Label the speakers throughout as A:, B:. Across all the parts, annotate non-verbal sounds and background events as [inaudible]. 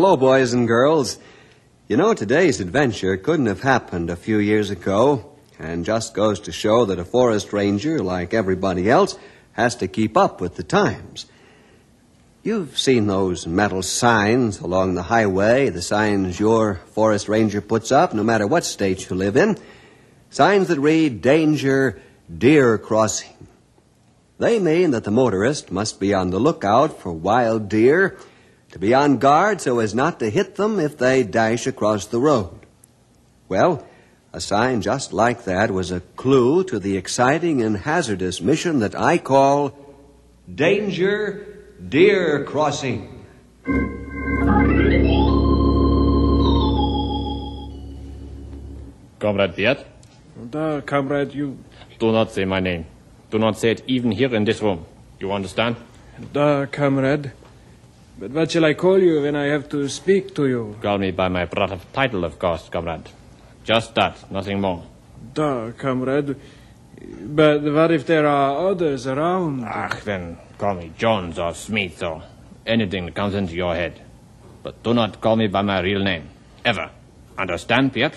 A: Hello, boys and girls. You know, today's adventure couldn't have happened a few years ago, and just goes to show that a forest ranger, like everybody else, has to keep up with the times. You've seen those metal signs along the highway, the signs your forest ranger puts up, no matter what state you live in. Signs that read, Danger, Deer Crossing. They mean that the motorist must be on the lookout for wild deer, to be on guard so as not to hit them if they dash across the road. Well, a sign just like that was a clue to the exciting and hazardous mission that I call Danger Deer Crossing.
B: Comrade Beard,
C: Da, comrade, you.
B: do not say my name. Do not say it even here in this room. You understand?
C: Da, comrade. But what shall I call you when I have to speak to you?
B: Call me by my brother title, of course, comrade. Just that, nothing more.
C: Da, comrade. But what if there are others around?
B: Ach, then call me Jones or Smith or anything that comes into your head. But do not call me by my real name. Ever. Understand, Pierre?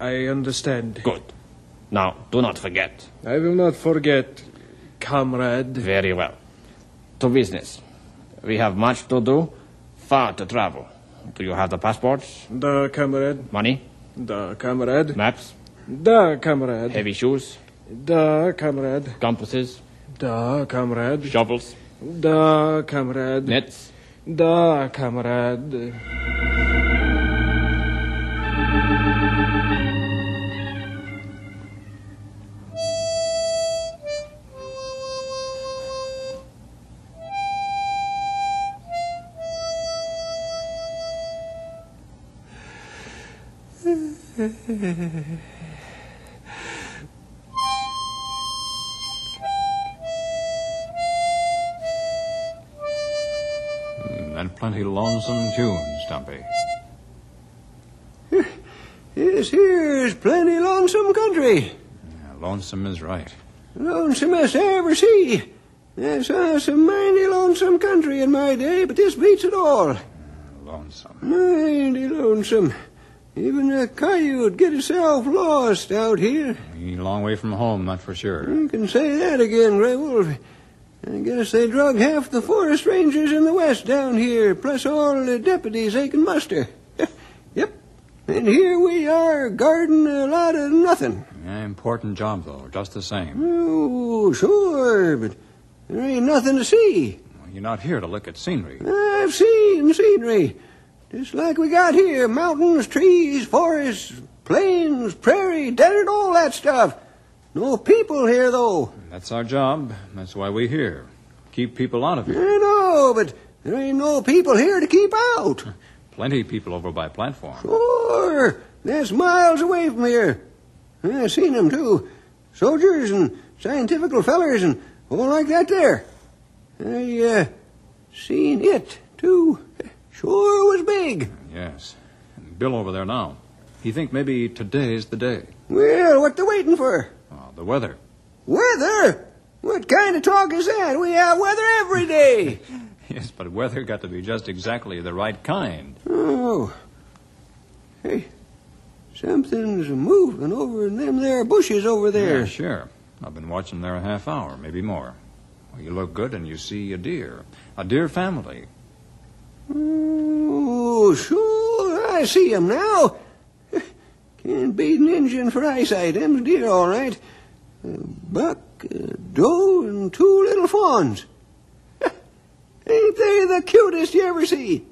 C: I understand.
B: Good. Now, do not forget.
C: I will not forget, comrade.
B: Very well. To business. We have much to do, far to travel. Do you have the passports?
C: Da, comrade.
B: Money?
C: Da, comrade.
B: Maps?
C: Da, comrade.
B: Heavy shoes?
C: Da, comrade.
B: Compasses?
C: Da, comrade.
B: Shovels?
C: Da, comrade.
B: Nets?
C: Da, comrade.
D: Hmm, and plenty lonesome tunes, Stumpy. [laughs]
A: Yes, here's plenty lonesome country.
D: Yeah, lonesome is right.
A: Lonesomest I ever see. I saw some mighty lonesome country in my day, but this beats it all.
D: Hmm, lonesome.
A: Mighty lonesome. Even a coyote would get himself lost out here.
D: A long way from home, not for sure.
A: You can say that again, Grey Wolf. I guess they drug half the forest rangers in the west down here, plus all the deputies they can muster. [laughs] yep. And here we are, guarding a lot of nothing.
D: Yeah, important job, though, just the same.
A: Oh, sure, but there ain't nothing to see.
D: You're not here to look at scenery.
A: I've seen scenery. Just like we got here mountains, trees, forests, plains, prairie, desert, all that stuff. No people here, though.
D: That's our job. That's why we're here. Keep people out of
A: I
D: here.
A: know, but there ain't no people here to keep out.
D: Plenty people over by platform.
A: Sure. That's miles away from here. I seen them, too. Soldiers and scientifical fellers and all like that there. I, uh, seen it, too. Sure was big.
D: Yes. And Bill over there now. He think maybe today's the day.
A: Well, what they waiting for?
D: Oh, the weather.
A: Weather? What kind of talk is that? We have weather every day. [laughs]
D: Yes, but weather got to be just exactly the right kind.
A: oh. Hey, something's moving over in them there bushes over there.
D: Yeah, sure. I've been watching there a half hour, maybe more. Well, you look good and you see a deer. A deer family.
A: Oh, sure, I see 'em now. Can't beat an Injun for eyesight. Them's deer, all right. A buck, a doe, and two little fawns. [laughs] Ain't they the cutest you ever see?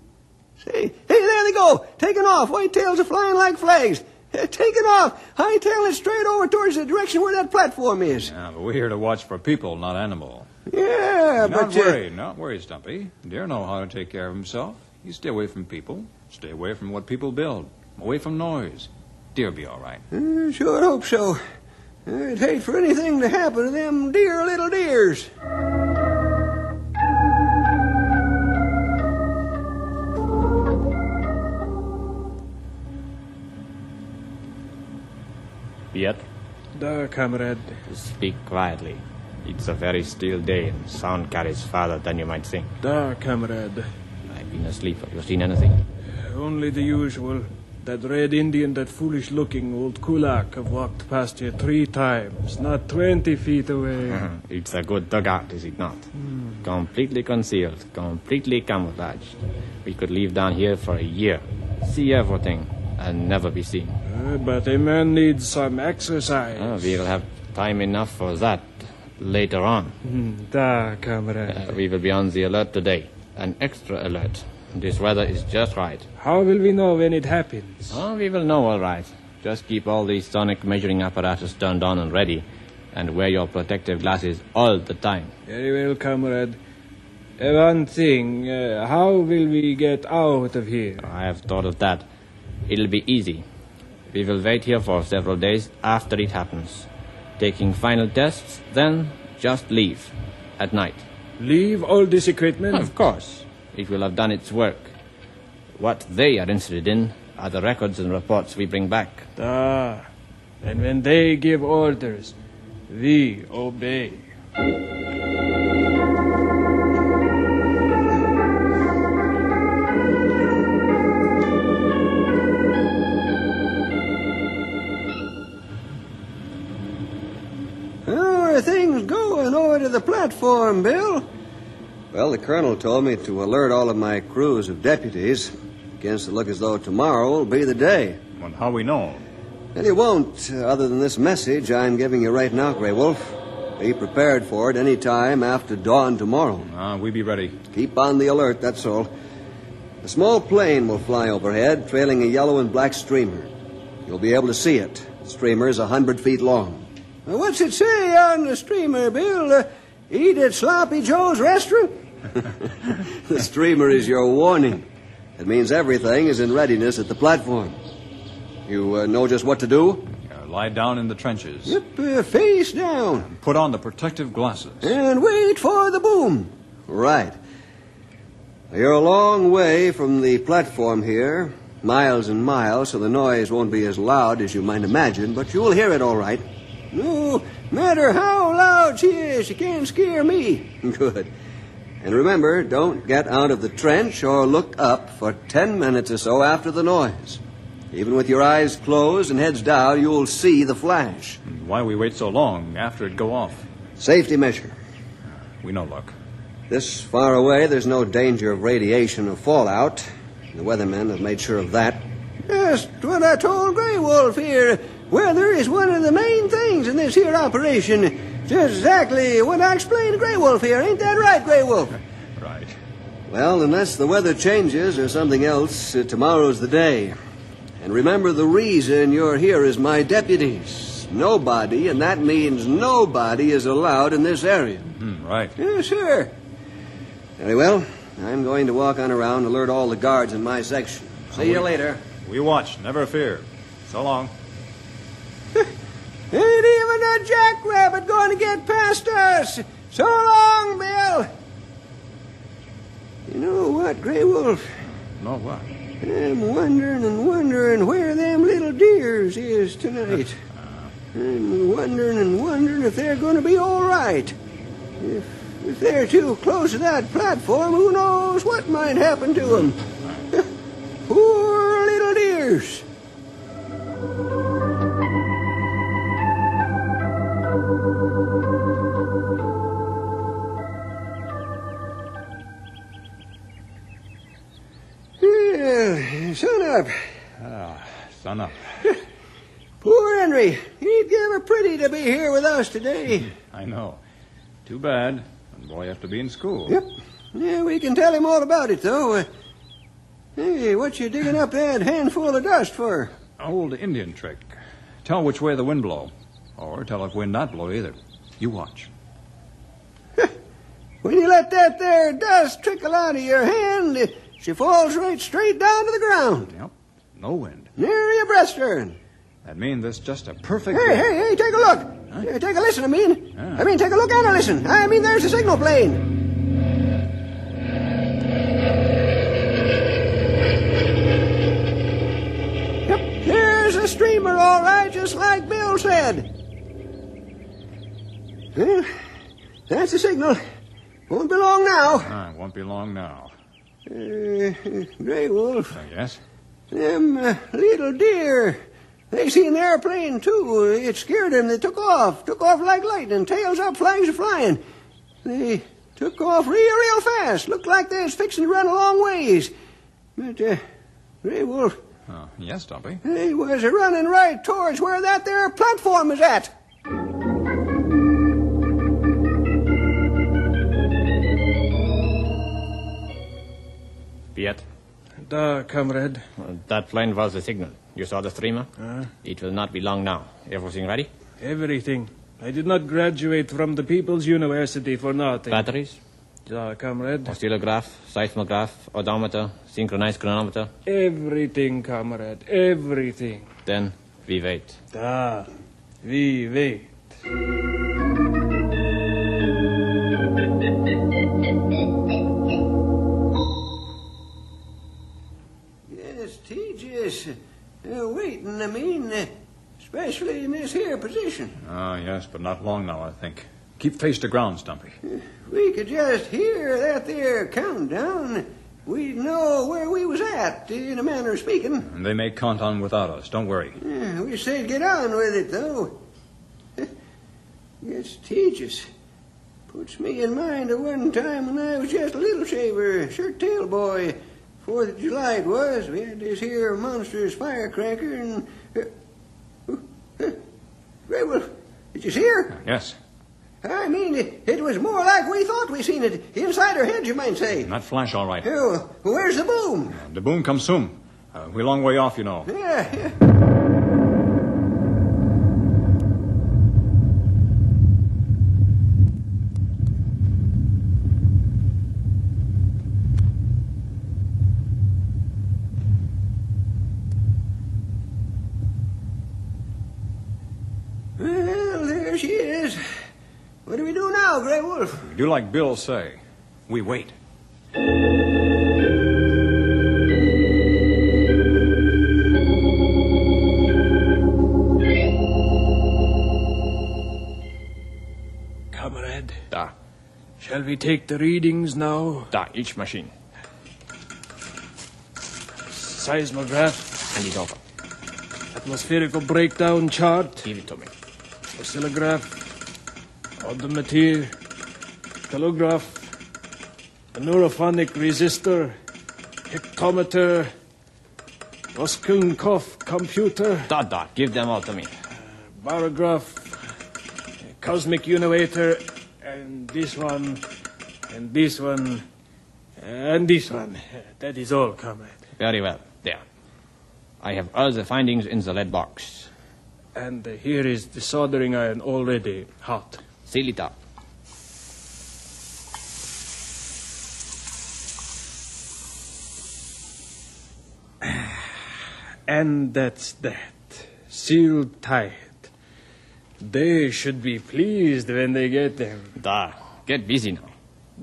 A: Say, hey, there they go, taking off. White tails are flying like flags. [laughs] Eh, it off, hightailing it straight over towards the direction where that platform is.
D: Yeah, but we're here to watch for people, not animal.
A: Yeah,
D: not
A: but uh,
D: worry, not worry, Stumpy. Deer know how to take care of himself. You stay away from people. Stay away from what people build. Away from noise. Deer be all right.
A: I sure hope so. I'd hate for anything to happen to them dear little deers.
B: Yet,
C: Da, comrade.
B: speak quietly. It's a very still day, and sound carries farther than you might think.
C: Da, comrade.
B: I've been asleep. Have you seen anything?
C: Only the usual. That red Indian, that foolish looking old kulak have walked past here three times, not twenty feet away. [laughs]
B: It's a good dugout, is it not? Hmm. Completely concealed, completely camouflaged. We could live down here for a year, see everything, and never be seen.
C: Uh, but a man needs some exercise.
B: Uh, we'll have time enough for that later on.
C: Hmm, Da, comrade.
B: Uh, we will be on the alert today, an extra alert. This weather is just right.
C: How will we know when it happens?
B: Oh, we will know all right. Just keep all the sonic measuring apparatus turned on and ready, and wear your protective glasses all the time.
C: Very well, comrade. Uh, one thing, uh, how will we get out of here?
B: I have thought of that. It'll be easy. We will wait here for several days after it happens, taking final tests, then just leave at night.
C: Leave all this equipment?
B: Of course, it will have done its work. What they are interested in are the records and reports we bring back.
C: Ah, and when they give orders, we obey.
A: To the platform, Bill? Well, the colonel told me to alert all of my crews of deputies. Begins to look as though tomorrow will be the day.
D: Well, how we know?
A: And it won't, uh, other than this message I'm giving you right now, Grey Wolf. Be prepared for it any time after dawn tomorrow.
D: Ah, we be ready.
A: Keep on the alert, that's all. A small plane will fly overhead, trailing a yellow and black streamer. You'll be able to see it. The streamer is a hundred feet long. What's it say on the streamer, Bill? Uh, eat at Sloppy Joe's restaurant? [laughs] the streamer is your warning. It means everything is in readiness at the platform. You uh, know just what to do?
D: Uh, lie down in the trenches.
A: Yep, uh, face down.
D: Put on the protective glasses.
A: And wait for the boom. Right. You're a long way from the platform here, miles and miles, so the noise won't be as loud as you might imagine, but you'll hear it all right. No matter how loud she is, she can't scare me. [laughs] Good. And remember, don't get out of the trench or look up for ten minutes or so after the noise. Even with your eyes closed and heads down, you'll see the flash.
D: Why we wait so long after it go off?
A: Safety measure.
D: Uh, we know luck.
A: This far away, there's no danger of radiation or fallout. The weathermen have made sure of that. Just what I told Grey Wolf here. Weather is one of the main things in this here operation. Just exactly what I explained to Grey Wolf here. Ain't that right, Grey Wolf? [laughs]
D: Right.
A: Well, unless the weather changes or something else, uh, tomorrow's the day. And remember the reason you're here is my deputies. Nobody, and that means nobody, is allowed in this area.
D: Hmm, right.
A: Yes, sir. Very well. I'm going to walk on around, alert all the guards in my section. See you later.
D: We watch, never fear. So long.
A: Ain't even a jackrabbit going to get past us. So long, Bill. You know what, Grey Wolf?
D: No, what?
A: I'm wondering and wondering where them little deers is tonight. [laughs] Uh-huh. I'm wondering and wondering if they're going to be all right. If, if they're too close to that platform, who knows what might happen to them. [laughs] Poor little deers. Well, son up.
D: Sun up.
A: Poor Henry. He'd give a pretty to be here with us today. [laughs]
D: I know. Too bad. And boy have to be in school.
A: Yep. Yeah, we can tell him all about it, though. Uh, hey, what you digging up that handful of dust for?
D: Old Indian trick. Tell which way the wind blow. Or tell if wind not blow either. You watch. [laughs]
A: When you let that there dust trickle out of your hand, uh, she falls right straight down to the ground.
D: Yep. No wind.
A: Near your breastern.
D: That means this just a perfect
A: Hey, hey, hey, take a look. Yeah, take a listen, I mean.
D: Ah.
A: I mean, take a look and a listen. I mean, there's a signal plane. Yep, there's a streamer, all right, just like Bill said. Well, that's the signal. Won't be long now.
D: Ah, won't be long now.
A: Uh, Grey Wolf,
D: yes?
A: them uh, little deer. They seen the airplane, too. It scared them. They took off. Took off like lightning. Tails up, flags are flying. They took off real, real fast. Looked like they was fixing to run a long ways. But, uh, Grey Wolf,
D: Oh, yes, Stumpy.
A: they was running right towards where that there platform is at.
C: Da, comrade.
B: uh, that plane was the signal. You saw the streamer?
C: Uh,
B: It will not be long now. Everything ready?
C: everything. I did not graduate from the People's University for nothing.
B: Batteries,
C: Da, comrade.
B: oscillograph, seismograph, odometer, synchronized chronometer.
C: Everything, comrade. Everything.
B: Then we wait.
C: Da. We wait.
A: Tejas. Uh, waiting, I mean, uh, especially in this here position.
D: Ah, yes, but not long now, I think. Keep face to ground, Stumpy.
A: We could just hear that there countdown. We'd know where we was at, in a manner of speaking.
D: And they may count on without us. Don't worry.
A: Yeah, we said get on with it, though. [laughs] Yes, Tejas. Puts me in mind of one time when I was just a little shaver, shirt tail boy. Fourth of July it was. We had this here monstrous firecracker and. Uh, uh, uh, Grey Wolf, did you see her?
D: Yes.
A: I mean, it, it was more like we thought we seen it. Inside her head, you might say.
D: Not flash, all right.
A: Oh, where's the boom?
D: The boom comes soon. Uh, we're a long way off, you know.
A: Yeah, yeah. Well, there she is. What do we do now, Grey Wolf?
D: Do like Bill say. We wait.
C: Comrade,
B: Da,
C: shall we take the readings now?
B: da, each machine.
C: Seismograph,
B: Hand it over.
C: atmospherical breakdown chart,
B: Give it to me.
C: oscillograph, odometer, telegraph, a neurophonic resistor, hectometer, Roskunkov computer,
B: Da, da, give them all to me.
C: barograph, cosmic univator, and this one, and this one, and this one. That is all, comrade.
B: Very well. There. I have all the findings in the lead box.
C: And here is the soldering iron already hot.
B: Seal it up.
C: And that's that. Sealed tight. They should be pleased when they get them.
B: Da, get busy now.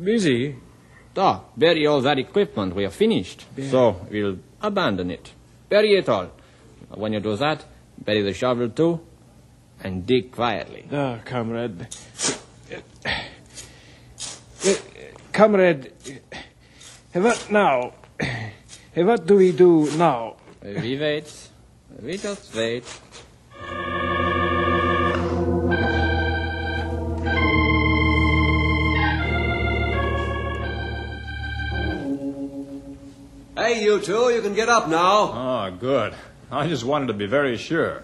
C: Busy?
B: Da, bury all that equipment. We are finished. So we'll abandon it. Bury it all. When you do that, bury the shovel too, and dig quietly.
C: Ah, comrade. Comrade, uh, what now? What do we do now?
B: We wait. We just wait.
A: Hey, you two, you can get up now.
D: Ah, good. I just wanted to be very sure.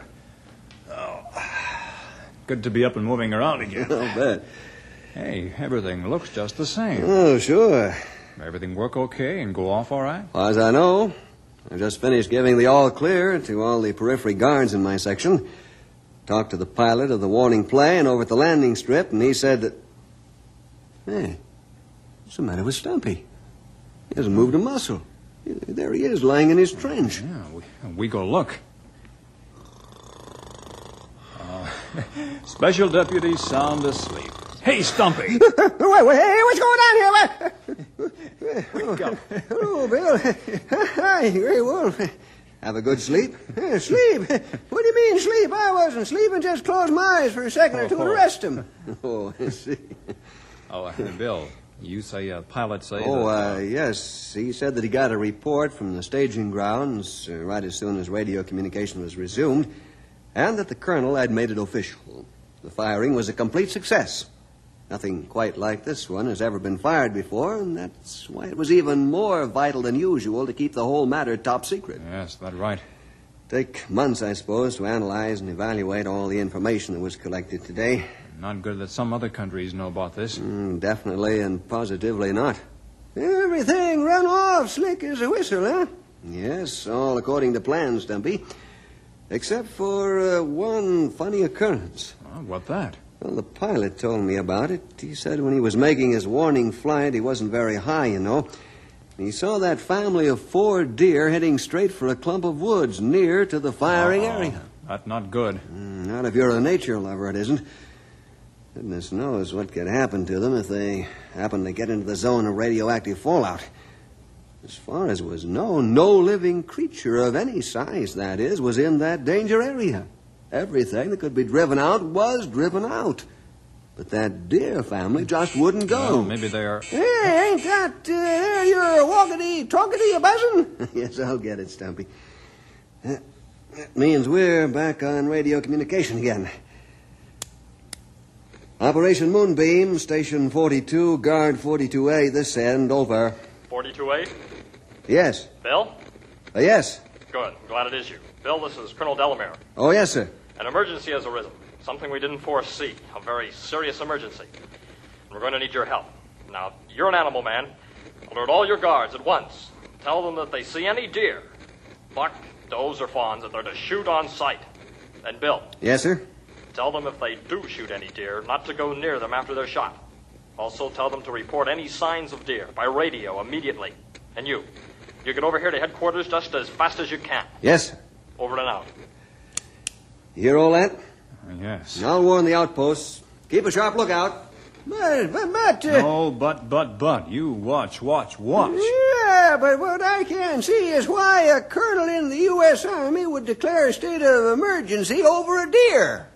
D: Oh, good to be up and moving around again. [laughs]
A: I'll bet.
D: Hey, everything looks just the same.
A: Oh, sure.
D: Everything work okay and go off all right?
A: Well, as I know, I've just finished giving the all clear to all the periphery guards in my section. Talked to the pilot of the warning plane over at the landing strip, and he said that. Hey, what's the matter with Stumpy? He hasn't moved a muscle. There he is, lying in his trench.
D: Yeah, we, we go look. Uh, [laughs] Special Deputy sound asleep. Hey, Stumpy! [laughs]
A: wait, wait, hey, what's going on here?
D: Wake up.
A: Oh, Bill. Hi, Grey Wolf. Have a good sleep? Yeah, [laughs] sleep? What do you mean, sleep? I wasn't sleeping, just closed my eyes for a second or two to
D: Oh.
A: rest him. [laughs] Oh, I see.
D: Oh, uh, Bill, you say uh, pilot say
A: Oh,
D: that,
A: uh, yes. He said that he got a report from the staging grounds uh, right as soon as radio communication was resumed, and that the colonel had made it official. The firing was a complete success. Nothing quite like this one has ever been fired before, and that's why it was even more vital than usual to keep the whole matter top secret.
D: Yes, that's right.
A: Take months, I suppose, to analyze and evaluate all the information that was collected today.
D: Not good that some other countries know about this.
A: Mm, definitely and positively not. Everything run off slick as a whistle, huh? Yes, all according to plan, Stumpy. Except for uh, one funny occurrence.
D: Oh, what that?
A: Well, the pilot told me about it. He said when he was making his warning flight, he wasn't very high, you know. And he saw that family of four deer heading straight for a clump of woods near to the firing
D: Oh,
A: area.
D: That's not good.
A: Mm, Not if you're a nature lover, it isn't. Goodness knows what could happen to them if they happen to get into the zone of radioactive fallout. As far as was known, no living creature of any size, that is, was in that danger area. Everything that could be driven out was driven out. But that deer family just wouldn't go.
D: Well, maybe they are.
A: Hey, ain't that uh, there your walkity talkity a buzzing? [laughs] yes, I'll get it, Stumpy. Uh, that means we're back on radio communication again. Operation Moonbeam, Station 42, Guard 42A, this end, over.
E: 42A?
A: Yes.
E: Bill?
A: Uh, yes.
E: Good. Glad it is you. Bill, this is Colonel Delamere.
A: Oh, yes, sir.
E: An emergency has arisen. Something we didn't foresee. A very serious emergency. And we're going to need your help. Now, you're an animal man. Alert all your guards at once. Tell them that they see any deer, buck, does, or fawns, that they're to shoot on sight. And Bill,
A: Yes, sir.
E: tell them if they do shoot any deer, not to go near them after they're shot. Also, tell them to report any signs of deer by radio immediately. And you, you get over here to headquarters just as fast as you can.
A: Yes, sir.
E: Over and out.
A: You hear all that?
D: Yes.
A: And I'll warn the outposts. Keep a sharp lookout. But, but, but, uh,
D: No, but, but, but. You watch, watch, watch.
A: Yeah, but what I can't see is why a colonel in the U.S. Army would declare a state of emergency over a deer.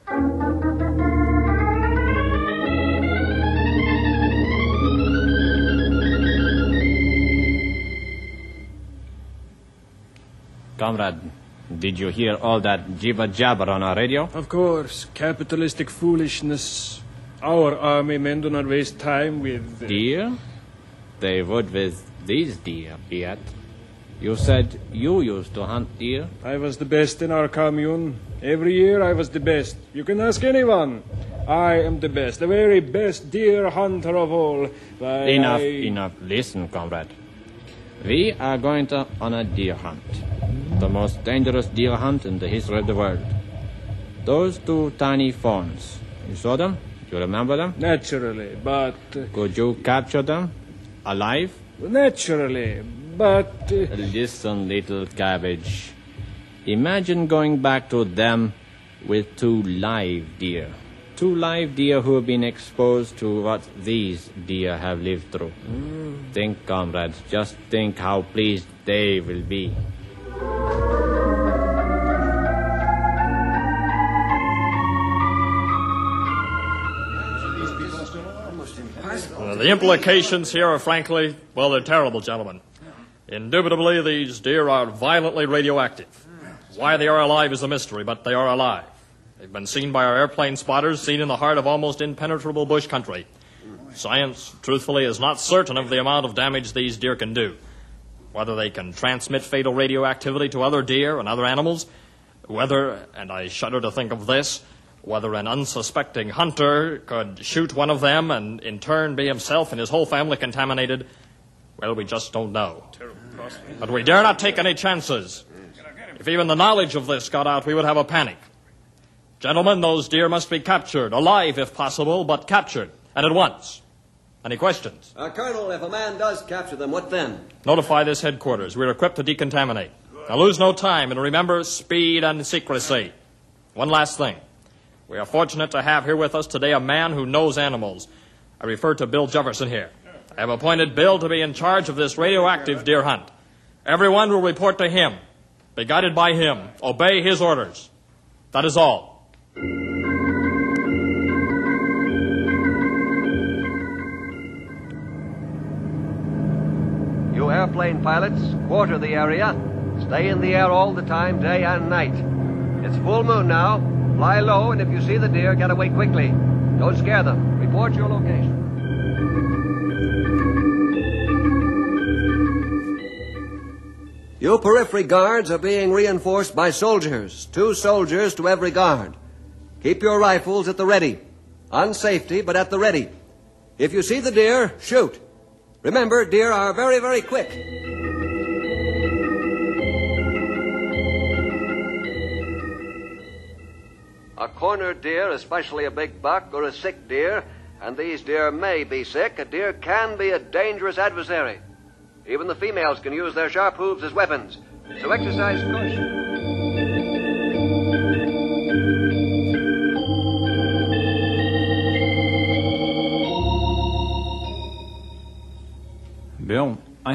B: Comrade, did you hear all that jibber jabber on our radio?
C: Of course, capitalistic foolishness. Our army men do not waste time with.
B: Deer? They would with these deer, yet. You said you used to hunt deer.
C: I was the best in our commune. Every year I was the best. You can ask anyone. I am the best, the very best deer hunter of all. Why,
B: Enough,
C: I-
B: enough. Listen, comrade. We are going to on a deer hunt. The most dangerous deer hunt in the history of the world. Those two tiny fawns. You saw them? You remember them?
C: Naturally, but. uh,
B: Could you capture them? Alive?
C: Naturally, but. uh,
B: Listen, little cabbage. Imagine going back to them with two live deer. Two live deer who have been exposed to what these deer have lived through. Think, comrades, just think how pleased they will be.
E: The implications here are frankly, well, they're terrible, gentlemen. Indubitably, these deer are violently radioactive. Why they are alive is a mystery, but they are alive. They've been seen by our airplane spotters, seen in the heart of almost impenetrable bush country. Science, truthfully, is not certain of the amount of damage these deer can do. Whether they can transmit fatal radioactivity to other deer and other animals, whether, and I shudder to think of this, whether an unsuspecting hunter could shoot one of them and in turn be himself and his whole family contaminated, well, we just don't know. But we dare not take any chances. If even the knowledge of this got out, we would have a panic. Gentlemen, those deer must be captured, alive if possible, but captured, and at once. Any questions?
A: Uh, Colonel, if a man does capture them, what then?
E: Notify this headquarters. We're equipped to decontaminate. Now lose no time, and remember speed and secrecy. One last thing. We are fortunate to have here with us today a man who knows animals. I refer to Bill Jefferson here. I have appointed Bill to be in charge of this radioactive deer hunt. Everyone will report to him, be guided by him, obey his orders. That is all.
A: Airplane pilots, quarter the area. Stay in the air all the time, day and night. It's full moon now. Fly low, and if you see the deer, get away quickly. Don't scare them. Report your location. You periphery guards are being reinforced by soldiers. Two soldiers to every guard. Keep your rifles at the ready. On safety, but at the ready. If you see the deer, shoot. Remember, deer are very, very quick. A cornered deer, especially a big buck or a sick deer, and these deer may be sick, a deer can be a dangerous adversary. Even the females can use their sharp hooves as weapons. So exercise caution.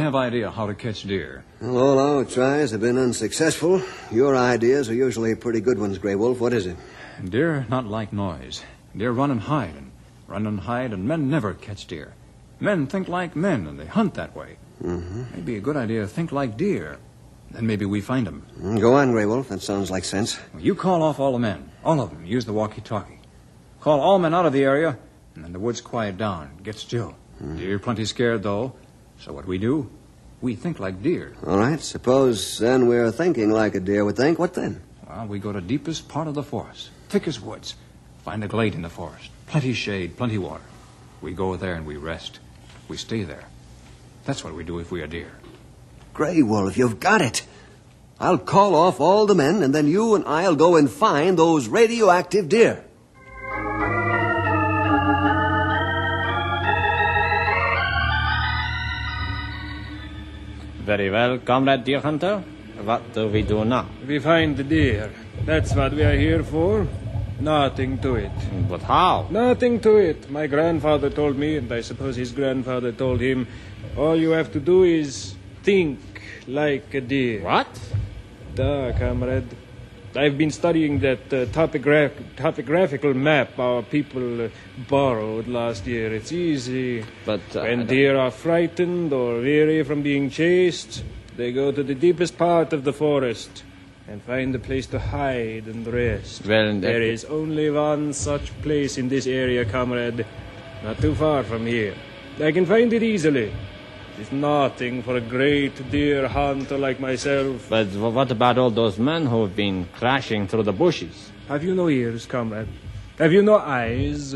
D: Have idea how to catch deer.
A: Well, all our tries have been unsuccessful. Your ideas are usually pretty good ones, Grey Wolf. What is it?
D: Deer not like noise. Deer run and hide and run and hide, and men never catch deer. Men think like men, and they hunt that way.
A: Mm-hmm.
D: Maybe a good idea to think like deer. Then maybe we find them.
A: Go on, Grey Wolf. That sounds like sense.
D: You call off all the men. All of them. Use the walkie-talkie. Call all men out of the area, and then the woods quiet down. Get still. Deer plenty scared, though. So what we do? We think like deer.
A: All right. Suppose then we're thinking like a deer would think. What then?
D: Well, we go to deepest part of the forest, thickest woods. Find a glade in the forest. Plenty shade, plenty water. We go there and we rest. We stay there. That's what we do if we are deer.
A: Grey Wolf, you've got it. I'll call off all the men, and then you and I'll go and find those radioactive deer.
B: Very well, comrade deer hunter. What do we do now?
C: We find the deer. That's what we are here for. Nothing to it.
B: But how?
C: Nothing to it. My grandfather told me, and I suppose his grandfather told him, all you have to do is think like a deer.
B: What?
C: Duh, comrade. I've been studying that uh, topogra- topographical map our people uh, borrowed last year. It's easy.
B: But uh,
C: When deer are frightened or weary from being chased, they go to the deepest part of the forest and find a place to hide and rest.
B: Well, that-
C: there is only one such place in this area, comrade. Not too far from here. I can find it easily. It's nothing for a great deer hunter like myself.
B: But what about all those men who've been crashing through the bushes?
C: Have you no ears, comrade? Have you no eyes?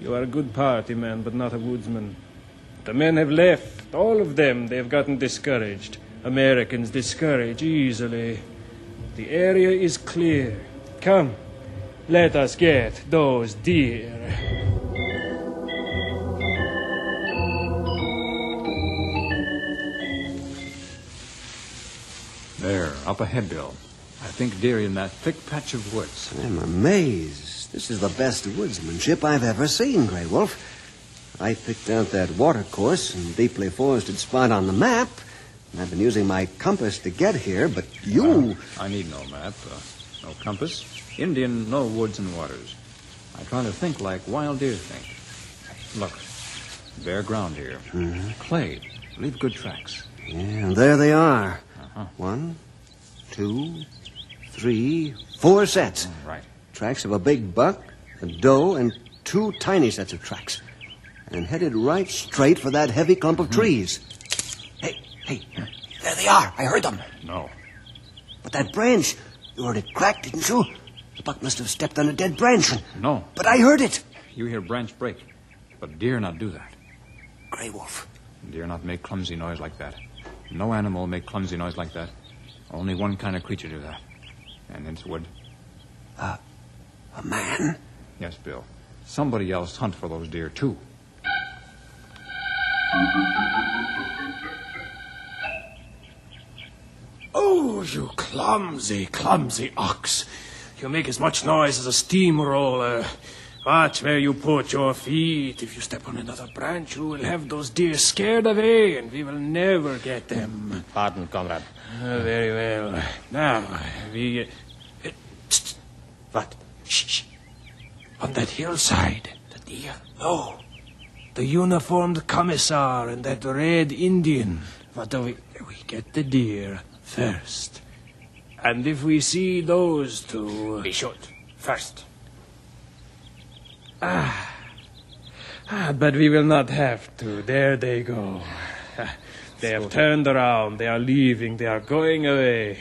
C: You are a good party man, but not a woodsman. The men have left. All of them. They have gotten discouraged. Americans discourage easily. The area is clear. Come, let us get those deer.
D: Up ahead, Bill. I think deer in that thick patch of woods.
A: I'm amazed. This is the best woodsmanship I've ever seen, Grey Wolf. I picked out that watercourse and deeply forested spot on the map. And I've been using my compass to get here, but you.
D: Well, I need no map, uh, no compass. Indian, no woods and waters. I try to think like wild deer think. Look, bare ground here. Clay. Leave good tracks.
A: Yeah, and there they are.
D: Uh-huh.
A: One, two, three, four sets.
D: Right.
A: Tracks of a big buck, a doe, and two tiny sets of tracks. And headed right straight for that heavy clump of hmm. trees. Hey, hey, there they are. I heard them.
D: No.
A: But that branch, you heard it crack, didn't you? The buck must have stepped on a dead branch.
D: No.
A: But I heard it.
D: You hear branch break. But deer not do that.
A: Grey Wolf.
D: Deer not make clumsy noise like that. No animal make clumsy noise like that. Only one kind of creature do that. And it's wood.
A: A man?
D: Yes, Bill. Somebody else hunt for those deer, too.
C: Oh, you clumsy, clumsy ox. You make as much noise as a steamroller. Watch where you put your feet. If you step on another branch, you will have those deer scared away, and we will never get them.
B: Pardon, comrade.
C: Ah, very well. Now, we. Uh, what? Shh, shh. On that hillside, the deer. No. The uniformed commissar and that red Indian. What do we. We get the deer first. And if we see those two. We shoot first. Ah. ah. But we will not have to. There they go. Ah, They have turned around. They are leaving. They are going away.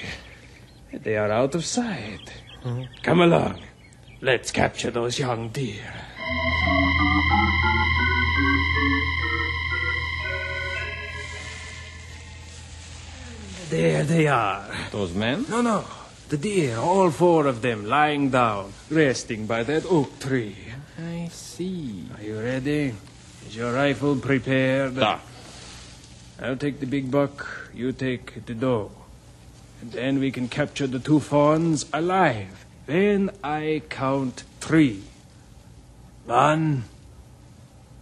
C: They are out of sight. Come along. Let's capture those young deer. There they are.
B: Those men?
C: No, no. The deer, all four of them, lying down, resting by that oak tree.
B: I see.
C: Are you ready? Is your rifle prepared?
B: Da.
C: I'll take the big buck, you take the doe. And then we can capture the two fawns alive. Then I count three. One,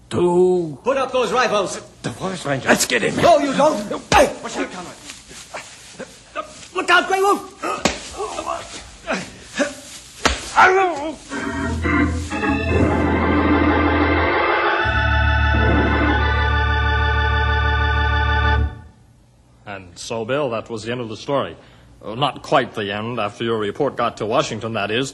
C: two.
A: Put up those rifles.
C: The forest ranger. Let's get him.
A: No, you don't. Hey, watch out, Conrad. Look out, Grey Wolf.
E: So, Bill, that was the end of the story. Well, not quite the end, after your report got to Washington, that is.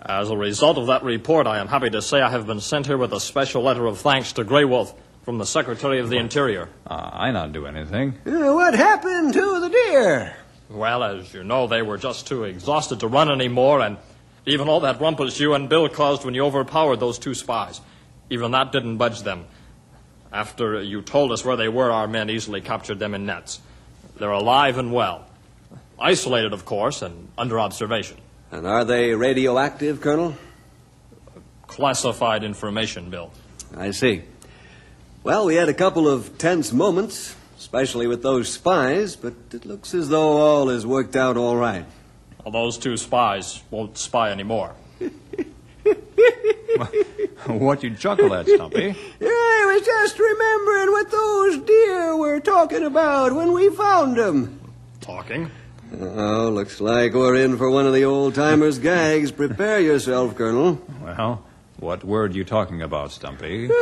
E: As a result of that report, I am happy to say I have been sent here with a special letter of thanks to Grey Wolf from the Secretary of the Interior.
D: Uh, I not do anything.
A: Uh, what happened to the deer?
E: Well, as you know, they were just too exhausted to run anymore, and even all that rumpus you and Bill caused when you overpowered those two spies, even that didn't budge them. After you told us where they were, our men easily captured them in nets. They're alive and well. Isolated, of course, and under observation.
A: And are they radioactive, Colonel?
E: Classified information, Bill.
A: I see. Well, we had a couple of tense moments, especially with those spies, but it looks as though all has worked out all right.
E: Well, those two spies won't spy anymore. [laughs]
D: what you chuckle at, Stumpy? [laughs]
A: Yeah, I was just remembering what those deer were talking about when we found them.
E: Talking?
A: Oh, looks like we're in for one of the old timers' gags. Prepare yourself, Colonel.
D: Well, what word you talking about, Stumpy? [laughs]
A: well,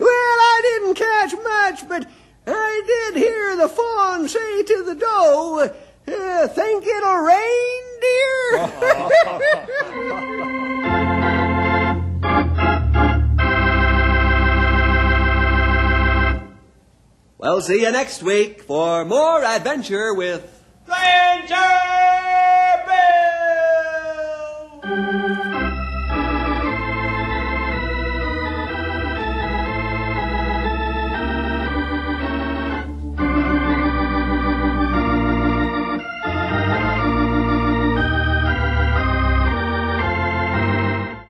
A: I didn't catch much, but I did hear the fawn say to the doe, uh, "Think it'll rain, dear?" [laughs] [laughs] We'll see you next week for more adventure with Ranger Bill.